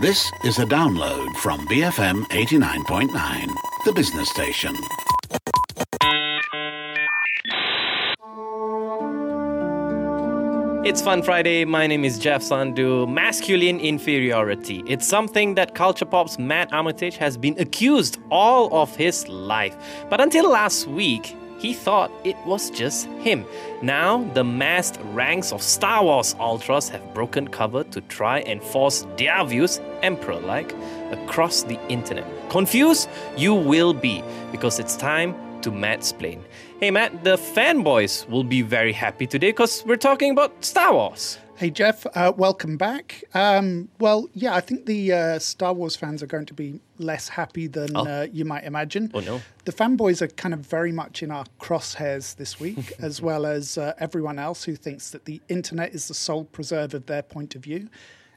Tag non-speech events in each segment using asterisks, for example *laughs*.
This is a download from BFM 89.9, the business station. It's Fun Friday. My name is Jeff Sandhu. Masculine inferiority. It's something that Kulturpop's Matt Armitage has been accused all of his life. But until last week, he thought it was just him. Now, the massed ranks of Star Wars Ultras have broken cover to try and force their views, Emperor like, across the internet. Confused? You will be, because it's time to Mattsplain. Hey Matt, the fanboys will be very happy today because we're talking about Star Wars. Hey Jeff, uh, welcome back. Um, well, yeah, I think the uh, Star Wars fans are going to be less happy than Oh. uh, you might imagine. Oh, no. The fanboys are kind of very much in our crosshairs this week, *laughs* as well as uh, everyone else who thinks that the internet is the sole preserve of their point of view.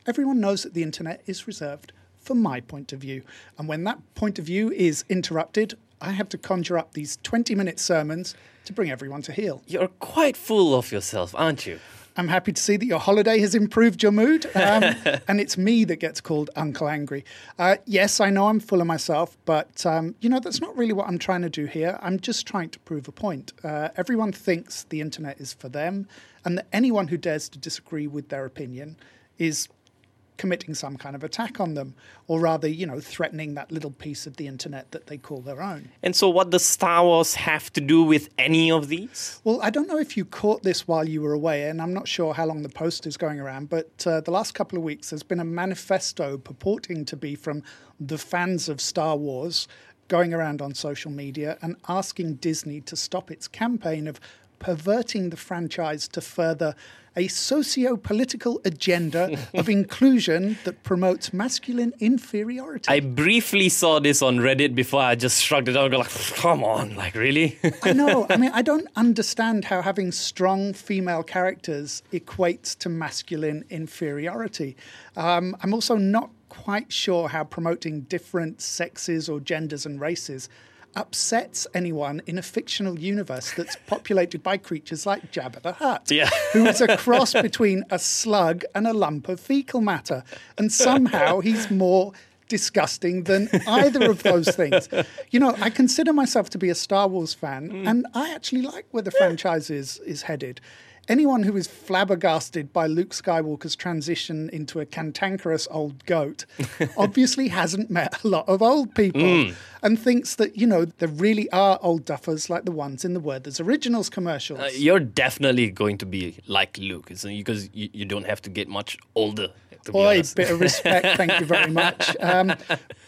Everyone knows that the internet is reserved for my point of view. And when that point of view is interrupted, I have to conjure up these 20 minute sermons to bring everyone to heel. You're quite full of yourself, aren't you? I'm happy to see that your holiday has improved your mood, *laughs* um, and it's me that gets called Uncle Angry. Uh, yes, I know I'm full of myself, but um, you know that's not really what I'm trying to do here. I'm just trying to prove a point. Uh, everyone thinks the internet is for them, and that anyone who dares to disagree with their opinion is committing some kind of attack on them, or rather, you know, threatening that little piece of the internet that they call their own. And so, what does Star Wars have to do with any of these? Well, I don't know if you caught this while you were away, and I'm not sure how long the post is going around, but uh, the last couple of weeks there's been a manifesto purporting to be from the fans of Star Wars going around on social media and asking Disney to stop its campaign of perverting the franchise to further a socio political agenda of *laughs* inclusion that promotes masculine inferiority. I briefly saw this on Reddit before I just shrugged it off and go like, come on, like really? I know. *laughs* I mean, I don't understand how having strong female characters equates to masculine inferiority. Um, I'm also not quite sure how promoting different sexes or genders and races upsets anyone in a fictional universe that's *laughs* populated by creatures like Jabba the Hutt, Yeah. who is a cross between a slug and a lump of fecal matter. And somehow he's more disgusting than either of those things. You know, I consider myself to be a Star Wars fan, mm. and I actually like where the franchise is, is headed. Anyone who is flabbergasted by Luke Skywalker's transition into a cantankerous old goat *laughs* obviously hasn't met a lot of old people and thinks that, you know, there really are old duffers like the ones in the Werther's Originals commercials. Uh, you're definitely going to be like Luke, isn't it? Because you, you don't have to get much older. Be bit of respect. Thank you very much. *laughs* Um,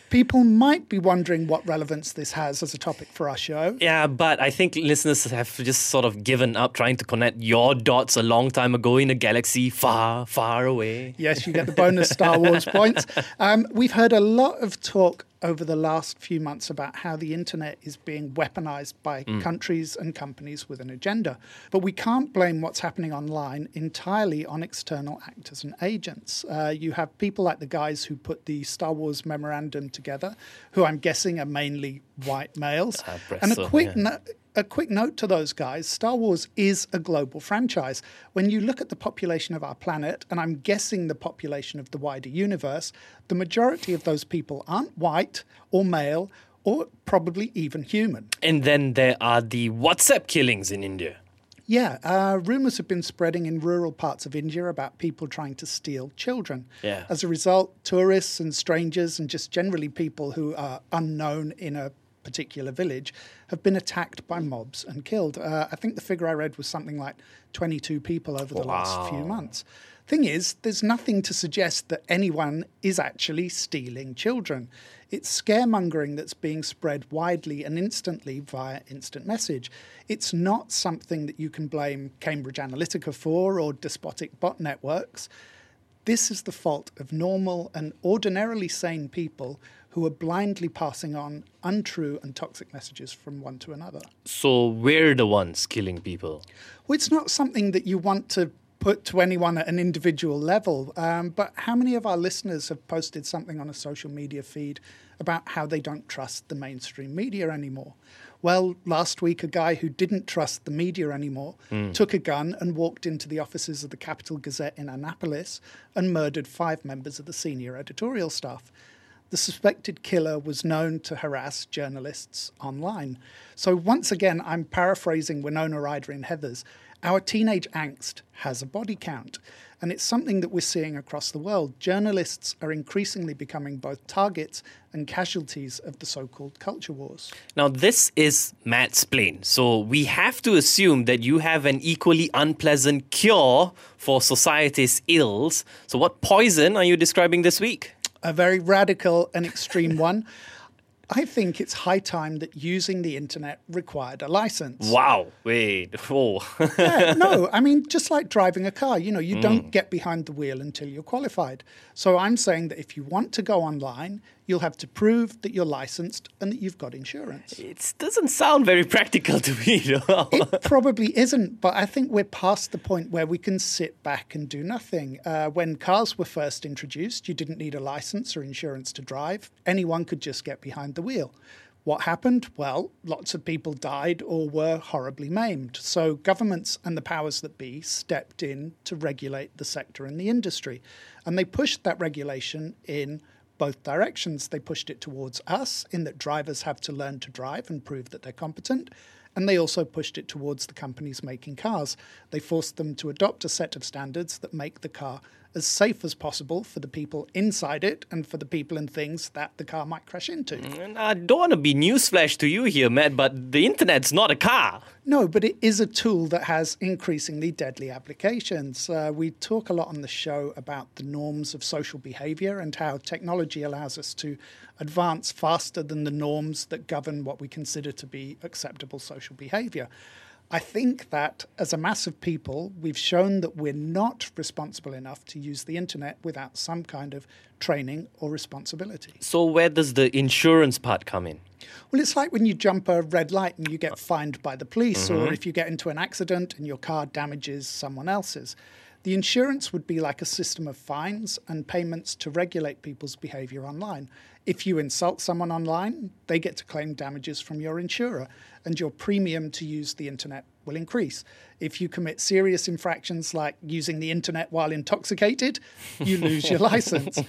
people might be wondering what relevance this has as a topic for our show. Yeah, but I think listeners have just sort of given up trying to connect your dots a long time ago in a galaxy far, far away. Yes, you get the bonus Star Wars *laughs* points. Um, we've heard a lot of talk over the last few months about how the internet is being weaponized by countries and companies with an agenda. But we can't blame what's happening online entirely on external actors and agents. Uh, you have people like the guys who put the Star Wars memorandum together, who I'm guessing are mainly white males. Press and a quick yeah. no- a quick note to those guys Star Wars is a global franchise. When you look at the population of our planet, and I'm guessing the population of the wider universe, the majority of those people aren't white or male or probably even human. And then there are the WhatsApp killings in India. Yeah, uh, rumors have been spreading in rural parts of India about people trying to steal children. Yeah. As a result, tourists and strangers, and just generally people who are unknown in a particular village, have been attacked by mobs and killed. Uh, I think the figure I read was something like 22 people over the last few months. Thing is, there's nothing to suggest that anyone is actually stealing children. It's scaremongering that's being spread widely and instantly via instant message. It's not something that you can blame Cambridge Analytica for or despotic bot networks. This is the fault of normal and ordinarily sane people who are blindly passing on untrue and toxic messages from one to another. So we're the ones killing people. Well, it's not something that you want to put to anyone at an individual level, um, but how many of our listeners have posted something on a social media feed about how they don't trust the mainstream media anymore? Well, last week, a guy who didn't trust the media anymore hmm. took a gun and walked into the offices of the Capital Gazette in Annapolis and murdered five members of the senior editorial staff. The suspected killer was known to harass journalists online. So, once again, I'm paraphrasing Winona Ryder in Heathers. Our teenage angst has a body count, and it's something that we're seeing across the world. Journalists are increasingly becoming both targets and casualties of the so called culture wars. Now, this is Mattsplain, so we have to assume that you have an equally unpleasant cure for society's ills. So, what poison are you describing this week? a very radical and extreme *laughs* one. I think it's high time that using the internet required a license. Wow, wait, oh. yeah, *laughs* no, I mean, just like driving a car, you know, you mm. don't get behind the wheel until you're qualified. So I'm saying that if you want to go online, you'll have to prove that you're licensed and that you've got insurance. It doesn't sound very practical to me. it probably isn't, but I think we're past the point where we can sit back and do nothing. Uh, when cars were first introduced, you didn't need a license or insurance to drive, anyone could just get behind the wheel. What happened? Well, lots of people died or were horribly maimed. So governments and the powers that be stepped in to regulate the sector and the industry. And they pushed that regulation in both directions. They pushed it towards us, in that drivers have to learn to drive and prove that they're competent. And they also pushed it towards the companies making cars. They forced them to adopt a set of standards that make the car as safe as possible for the people inside it and for the people and things that the car might crash into. Mm, I don't want to be newsflash to you here, Matt, but the internet's not a car. No, but it is a tool that has increasingly deadly applications. Uh, we talk a lot on the show about the norms of social behavior and how technology allows us to advance faster than the norms that govern what we consider to be acceptable social behavior. I think that as a mass of people, we've shown that we're not responsible enough to use the internet without some kind of training or responsibility. So, where does the insurance part come in? Well, it's like when you jump a red light and you get fined by the police, mm-hmm. or if you get into an accident and your car damages someone else's. The insurance would be like a system of fines and payments to regulate people's behavior online. If you insult someone online, they get to claim damages from your insurer, and your premium to use the internet will increase. If you commit serious infractions like using the internet while intoxicated, you lose your *laughs* license.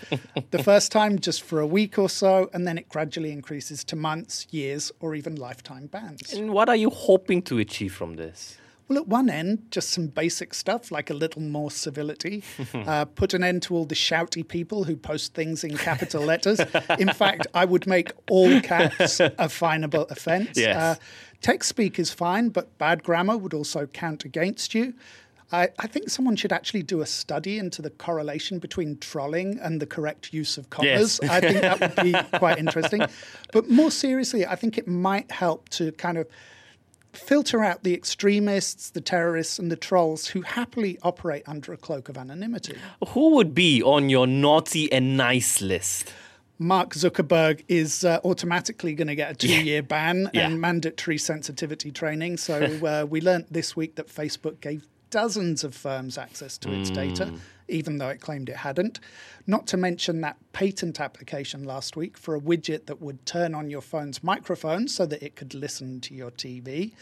The first time, just for a week or so, and then it gradually increases to months, years, or even lifetime bans. And what are you hoping to achieve from this? Well, at one end, just some basic stuff like a little more civility. *laughs* uh, put an end to all the shouty people who post things in capital letters. In *laughs* fact, I would make all caps *laughs* a finable offence. Yes. Uh, text speak is fine, but bad grammar would also count against you. I, I, think someone should actually do a study into the correlation between trolling and the correct use of commas. Yes. I think that would be quite interesting. But more seriously, I think it might help to kind of filter out the extremists, the terrorists, and the trolls who happily operate under a cloak of anonymity. Who would be on your naughty and nice list? Mark Zuckerberg is uh, automatically going to get a two year yeah. ban yeah. and mandatory sensitivity training. So *laughs* uh, we learned this week that Facebook gave dozens of firms access to its mm. data, even though it claimed it hadn't. Not to mention that patent application last week for a widget that would turn on your phone's microphone so that it could listen to your TV.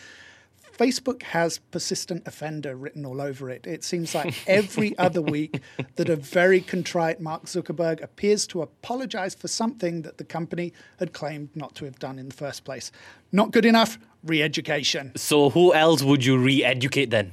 Facebook has persistent offender written all over it. It seems like *laughs* every other week that a very contrite Mark Zuckerberg appears to apologize for something that the company had claimed not to have done in the first place. Not good enough, re education. So, who else would you re educate then?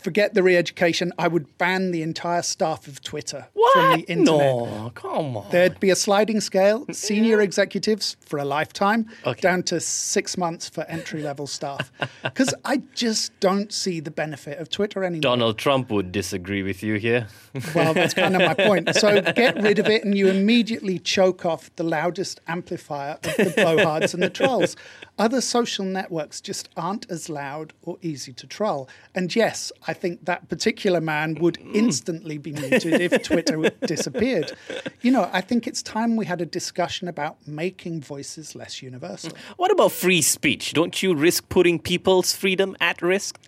Forget the re-education. I would ban the entire staff of Twitter what? from the internet. No, come on. There'd be a sliding scale: senior executives for a lifetime, okay. down to six months for entry-level staff. *laughs* Because I just don't see the benefit of Twitter anymore. Donald Trump would disagree with you here. *laughs* well, that's kind of my point. So get rid of it, and you immediately choke off the loudest amplifier of the blowhards and the trolls. *laughs* Other social networks just aren't as loud or easy to troll. And yes, I think that particular man would mm. instantly be muted if Twitter *laughs* disappeared. You know, I think it's time we had a discussion about making voices less universal. What about free speech? Don't you risk putting people's freedom at risk?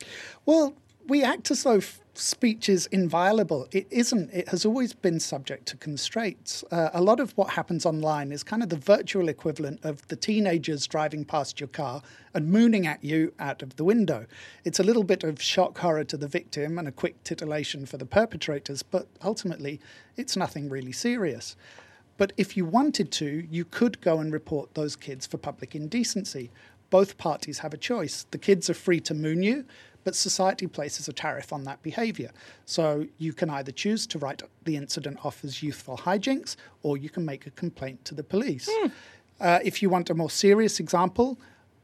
Well, we act as though speech is inviolable. It isn't. It has always been subject to constraints. Uh, a lot of what happens online is kind of the virtual equivalent of the teenagers driving past your car and mooning at you out of the window. It's a little bit of shock horror to the victim and a quick titillation for the perpetrators, but ultimately, it's nothing really serious. But if you wanted to, you could go and report those kids for public indecency. Both parties have a choice. The kids are free to moon you, but society places a tariff on that behaviour. So you can either choose to write the incident off as youthful hijinks, or you can make a complaint to the police. Mm. Uh, if you want a more serious example,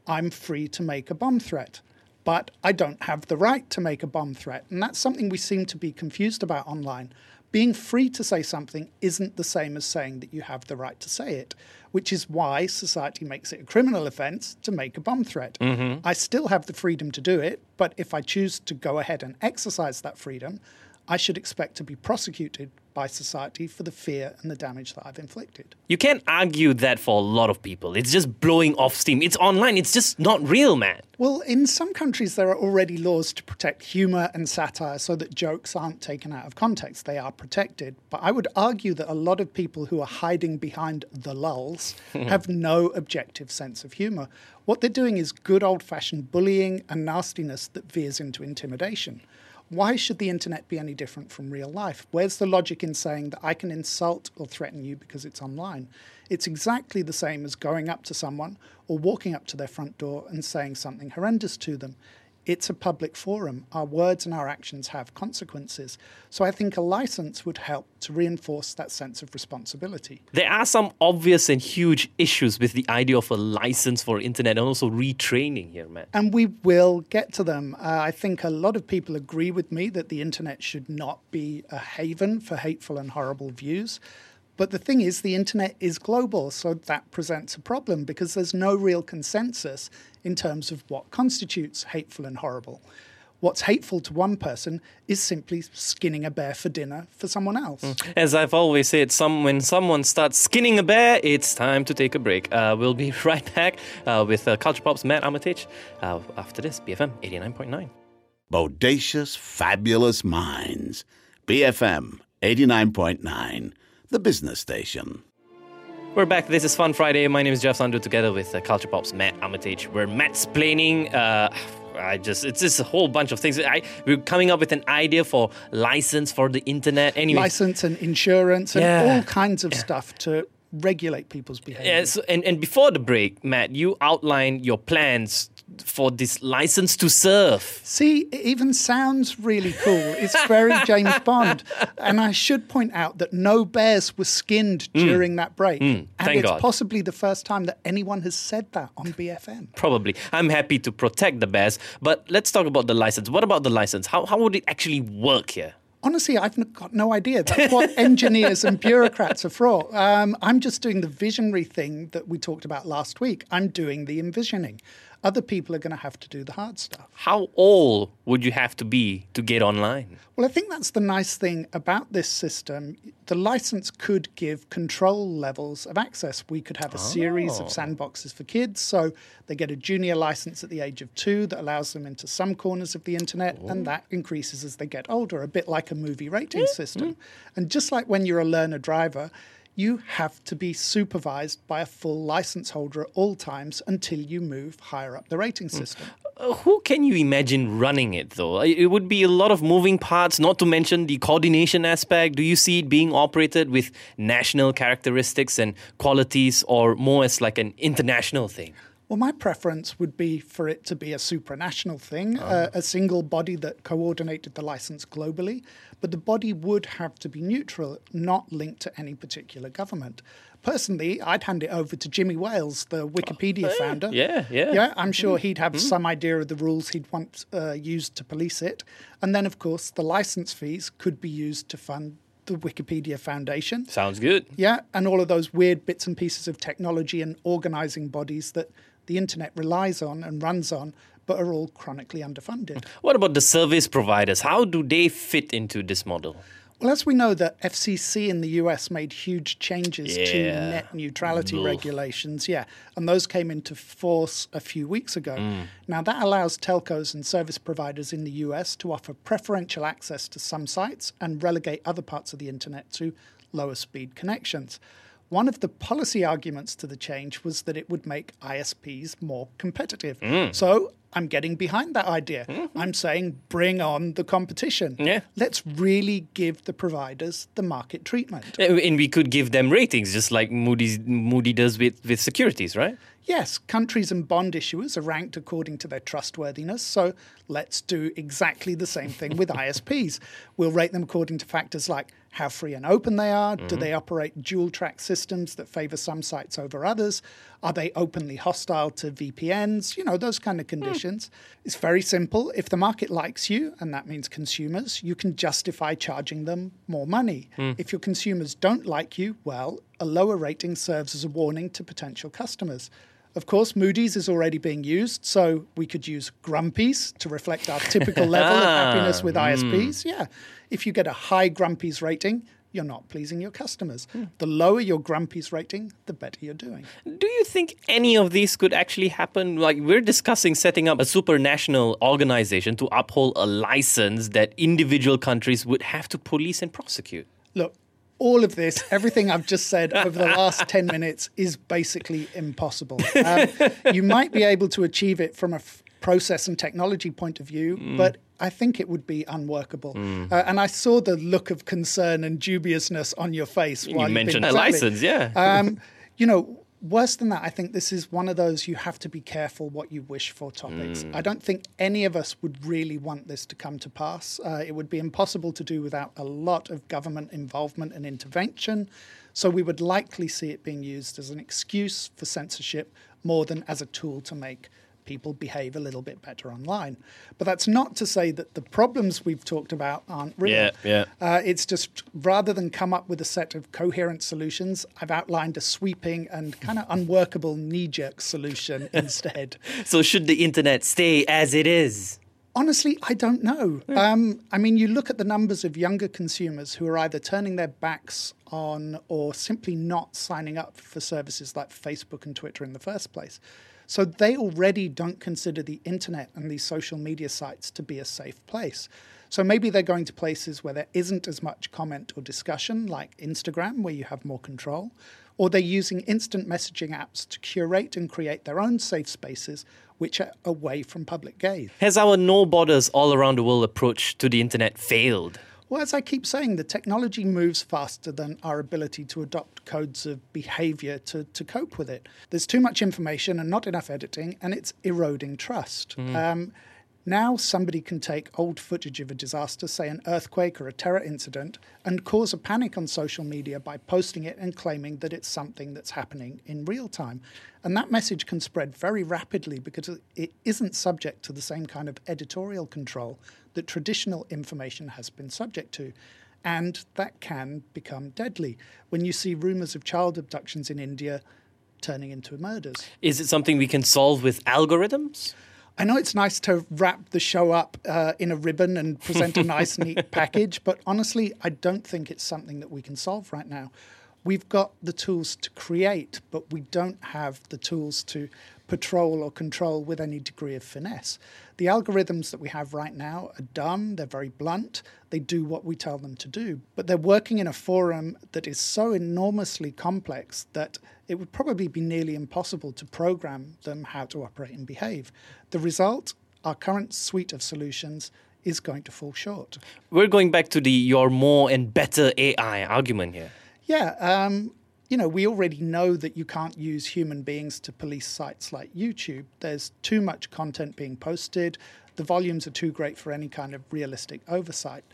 I'm free to make a bomb threat. But I don't have the right to make a bomb threat. And that's something we seem to be confused about online being free to say something isn't the same as saying that you have the right to say it, which is why society makes it a criminal offence to make a bomb threat. Mm-hmm. I still have the freedom to do it, but if I choose to go ahead and exercise that freedom, I should expect to be prosecuted by society for the fear and the damage that I've inflicted. You can't argue that for a lot of people. It's just blowing off steam. It's online, it's just not real, man. Well, in some countries, there are already laws to protect humour and satire so that jokes aren't taken out of context. They are protected. But I would argue that a lot of people who are hiding behind the lols hmm. have no objective sense of humour. What they're doing is good old fashioned bullying and nastiness that veers into intimidation why should the internet be any different from real life? Where's the logic in saying that I can insult or threaten you because it's online? It's exactly the same as going up to someone or walking up to their front door and saying something horrendous to them. It's a public forum. Our words and our actions have consequences. So I think a license would help to reinforce that sense of responsibility. There are some obvious and huge issues with the idea of a license for internet and also retraining here, Matt. And we will get to them. Uh, I think a lot of people agree with me that the internet should not be a haven for hateful and horrible views. But the thing is, the internet is global, so that presents a problem because there's no real consensus in terms of what constitutes hateful and horrible. What's hateful to one person is simply skinning a bear for dinner for someone else. Mm. As I've always said, some, when someone starts skinning a bear, it's time to take a break. Uh, we'll be *laughs* right back uh, with uh, Kulturpop's Matt Armitage uh, after this, BFM 89.9. Bodacious, fabulous minds. BFM 89.9 the business station. We're back. This is Fun Friday. My name is Jeff Sandhu together with uh, Kulturpop's Matt Armitage. We're Mattsplaining. Uh, I just it's just a whole bunch of things. I, we're coming up with an idea for license for the internet. Anyway, license and insurance and yeah. all kinds of yeah. stuff to regulate people's behavior. Yeah, so, and, and before the break, Matt, you outlined your plans for this license to surf. See, it even sounds really cool. It's very *laughs* James Bond. And I should point out that no bears were skinned mm. during that break. Mm. and it's God. possibly the first time that anyone has said that on BFM. Probably. I'm happy to protect the bears. But let's talk about the license. What about the license? How, how would it actually work here? Honestly, I've got no idea. That's what *laughs* engineers and bureaucrats are for. Um, I'm just doing the visionary thing that we talked about last week. I'm doing the envisioning. Other people are going to have to do the hard stuff. How old would you have to be to get online? Well, I think that's the nice thing about this system. The license could give control levels of access. We could have a oh. series of oh. sandboxes for kids. So they get a junior license at the age of two that allows them into some corners of the internet, Ooh. and that increases as they get older, a bit like a movie rating mm-hmm. system. And just like when you're a learner driver, you have to be supervised by a full license holder at all times until you move higher up the rating system. Uh, who can you imagine running it though? It would be a lot of moving parts, not to mention the coordination aspect. Do you see it being operated with national characteristics and qualities or more as like an international thing? Well, my preference would be for it to be a supranational thing, oh. a single body that coordinated the license globally, but the body would have to be neutral, not linked to any particular government. Personally, I'd hand it over to Jimmy Wales, the Wikipedia oh, founder. Yeah, yeah. Yeah, I'm sure mm. he'd have mm. some idea of the rules he'd want uh, used to police it. And then, of course, the license fees could be used to fund the Wikipedia Foundation. Sounds good. Yeah, and all of those weird bits and pieces of technology and organizing bodies that the internet relies on and runs on, but are all chronically underfunded. What about the service providers? How do they fit into this model? Well, as we know, the FCC in the US made huge changes to net neutrality Ugh. regulations. Yeah. And those came into force a few weeks ago. Mm. Now, that allows telcos and service providers in the US to offer preferential access to some sites and relegate other parts of the internet to lower speed connections. One of the policy arguments to the change was that it would make ISPs more competitive. Mm. So I'm getting behind that idea. I'm saying bring on the competition. Mm-hmm. Yeah. Let's really give the providers the market treatment. And we could give them ratings, just like Moody's, Moody does with, with securities, right? Yes, countries and bond issuers are ranked according to their trustworthiness, so let's do exactly the same thing with *laughs* ISPs. We'll rate them according to factors like how free and open they are, do mm-hmm. they operate dual track systems that favor some sites over others, are they openly hostile to VPNs, you know, those kind of hmm. conditions. It's very simple. If the market likes you, and that means consumers, you can justify charging them more money. Hmm. If your consumers don't like you, well, a lower rating serves as a warning to potential customers. Of course, Moody's is already being used, so we could use Grumpies to reflect our typical *laughs* level of ah, happiness with hmm. ISPs. Yeah. If you get a high Grumpies rating, you're not pleasing your customers. Hmm. The lower your Grumpies rating, the better you're doing. Do you think any of these could actually happen? Like, we're discussing setting up a supranational organization to uphold a license that individual countries would have to police and prosecute. Look, all of this, everything I've just said over the last 10 minutes is basically impossible. Um, you might be able to achieve it from a f- process and technology point of view, but I think it would be unworkable. Uh, and I saw the look of concern and dubiousness on your face while you mentioned a license, yeah. Um, you know, worse than that, I think this is one of those you have to be careful what you wish for topics. I don't think any of us would really want this to come to pass. Uh, it would be impossible to do without a lot of government involvement and intervention. So we would likely see it being used as an excuse for censorship more than as a tool to make people behave a little bit better online. But that's not to say that the problems we've talked about aren't real. Yeah, yeah. Uh, it's just rather than come up with a set of coherent solutions, I've outlined a sweeping and kind of unworkable knee jerk solution *laughs* instead. So, should the internet stay as it is? Honestly, I don't know. Um, I mean, you look at the numbers of younger consumers who are either turning their backs on or simply not signing up for services like Facebook and Twitter in the first place. So they already don't consider the internet and these social media sites to be a safe place. So maybe they're going to places where there isn't as much comment or discussion, like Instagram, where you have more control, or they're using instant messaging apps to curate and create their own safe spaces, which are away from public gaze. Has our no borders all around the world approach to the internet failed? Well, as I keep saying, the technology moves faster than our ability to adopt codes of behavior to, to cope with it. There's too much information and not enough editing, and it's eroding trust. Um, now, somebody can take old footage of a disaster, say an earthquake or a terror incident, and cause a panic on social media by posting it and claiming that it's something that's happening in real time. And that message can spread very rapidly because it isn't subject to the same kind of editorial control that traditional information has been subject to. And that can become deadly when you see rumors of child abductions in India turning into murders. Is it something we can solve with algorithms? I know it's nice to wrap the show up uh, in a ribbon and present a nice, neat *laughs* package, but honestly, I don't think it's something that we can solve right now. We've got the tools to create, but we don't have the tools to patrol or control with any degree of finesse. The algorithms that we have right now are dumb, they're very blunt, they do what we tell them to do, but they're working in a forum that is so enormously complex that it would probably be nearly impossible to program them how to operate and behave. The result, our current suite of solutions, is going to fall short. We're going back to the your more and better AI argument here. Yeah, um, you know, we already know that you can't use human beings to police sites like YouTube. There's too much content being posted. The volumes are too great for any kind of realistic oversight.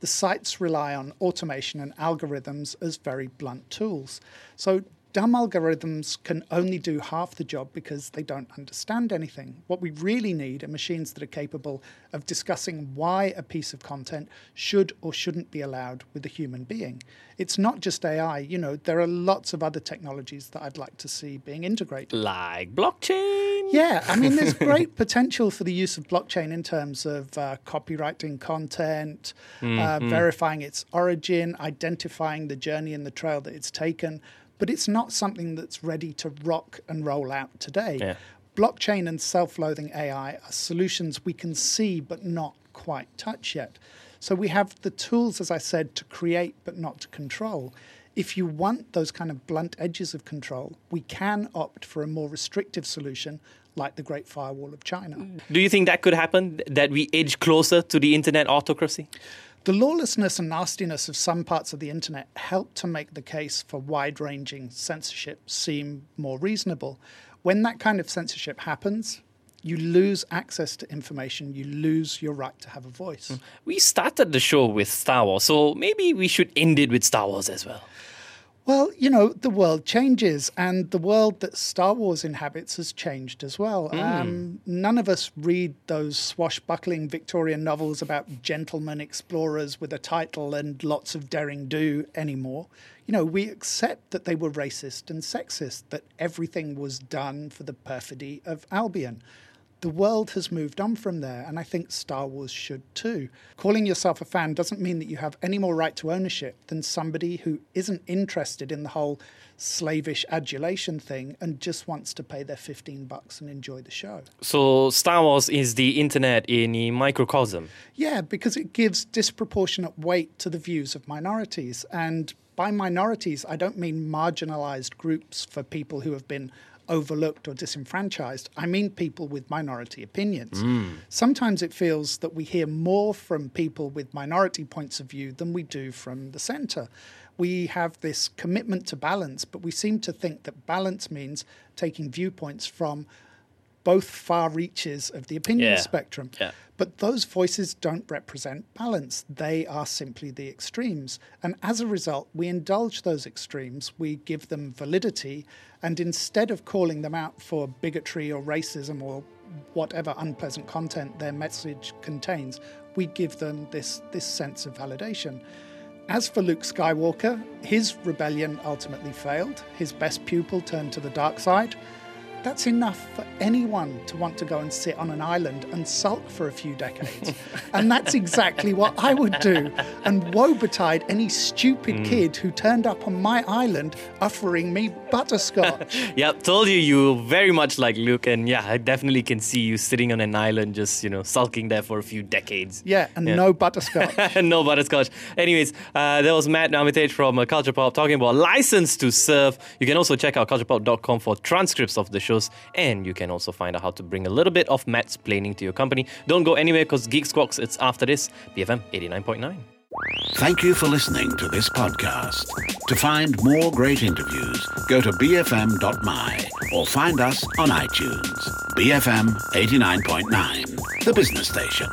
The sites rely on automation and algorithms as very blunt tools. So dumb algorithms can only do half the job because they don't understand anything. What we really need are machines that are capable of discussing why a piece of content should or shouldn't be allowed with a human being. It's not just AI, you know, there are lots of other technologies that I'd like to see being integrated. Like blockchain? Yeah, I mean, there's *laughs* great potential for the use of blockchain in terms of uh, copyrighting content, mm-hmm. uh, verifying its origin, identifying the journey and the trail that it's taken but it's not something that's ready to rock and roll out today. Yeah. Blockchain and self loathing AI are solutions we can see but not quite touch yet. So we have the tools, as I said, to create but not to control. If you want those kind of blunt edges of control, we can opt for a more restrictive solution like the Great Firewall of China. Mm. Do you think that could happen, that we edge closer to the internet autocracy? The lawlessness and nastiness of some parts of the internet help to make the case for wide ranging censorship seem more reasonable. When that kind of censorship happens, you lose access to information, you lose your right to have a voice. Hmm. We started the show with Star Wars, so maybe we should end it with Star Wars as well. Well, you know, the world changes, and the world that Star Wars inhabits has changed as well. Mm. Um, none of us read those swashbuckling Victorian novels about gentlemen explorers with a title and lots of daring do anymore. You know, we accept that they were racist and sexist, that everything was done for the perfidy of Albion the world has moved on from there, and I think Star Wars should too. Calling yourself a fan doesn't mean that you have any more right to ownership than somebody who isn't interested in the whole slavish adulation thing and just wants to pay their 15 bucks and enjoy the show. So Star Wars is the internet in a microcosm. Yeah, because it gives disproportionate weight to the views of minorities and by minorities, I don't mean marginalized groups for people who have been overlooked or disenfranchised. I mean people with minority opinions. Mm. Sometimes it feels that we hear more from people with minority points of view than we do from the center. We have this commitment to balance, but we seem to think that balance means taking viewpoints from both far reaches of the opinion yeah. spectrum. Yeah. But those voices don't represent balance. They are simply the extremes. And as a result, we indulge those extremes, we give them validity, and instead of calling them out for bigotry or racism or whatever unpleasant content their message contains, we give them this, this sense of validation. As for Luke Skywalker, his rebellion ultimately failed. His best pupil turned to the dark side. That's enough for anyone to want to go and sit on an island and sulk for a few decades. *laughs* and that's exactly what I would do. And woe betide any stupid mm. kid who turned up on my island offering me butterscotch. *laughs* yep, told you you very much like Luke. And yeah, I definitely can see you sitting on an island just, you know, sulking there for a few decades. Yeah, and yeah. no *laughs* butterscotch. no butterscotch. Anyways, uh, there was Matt Armitage from uh, Kulturpop talking about license to serve. You can also check out kulturpop.com for transcripts of the show shows, and you can also find out how to bring a little bit of Mattsplaining to your company. Don't go anywhere because Geek Squawks, it's after this, BFM 89.9. Thank you for listening to this podcast. To find more great interviews, go to bfm.my or find us on iTunes. BFM 89.9, the business station.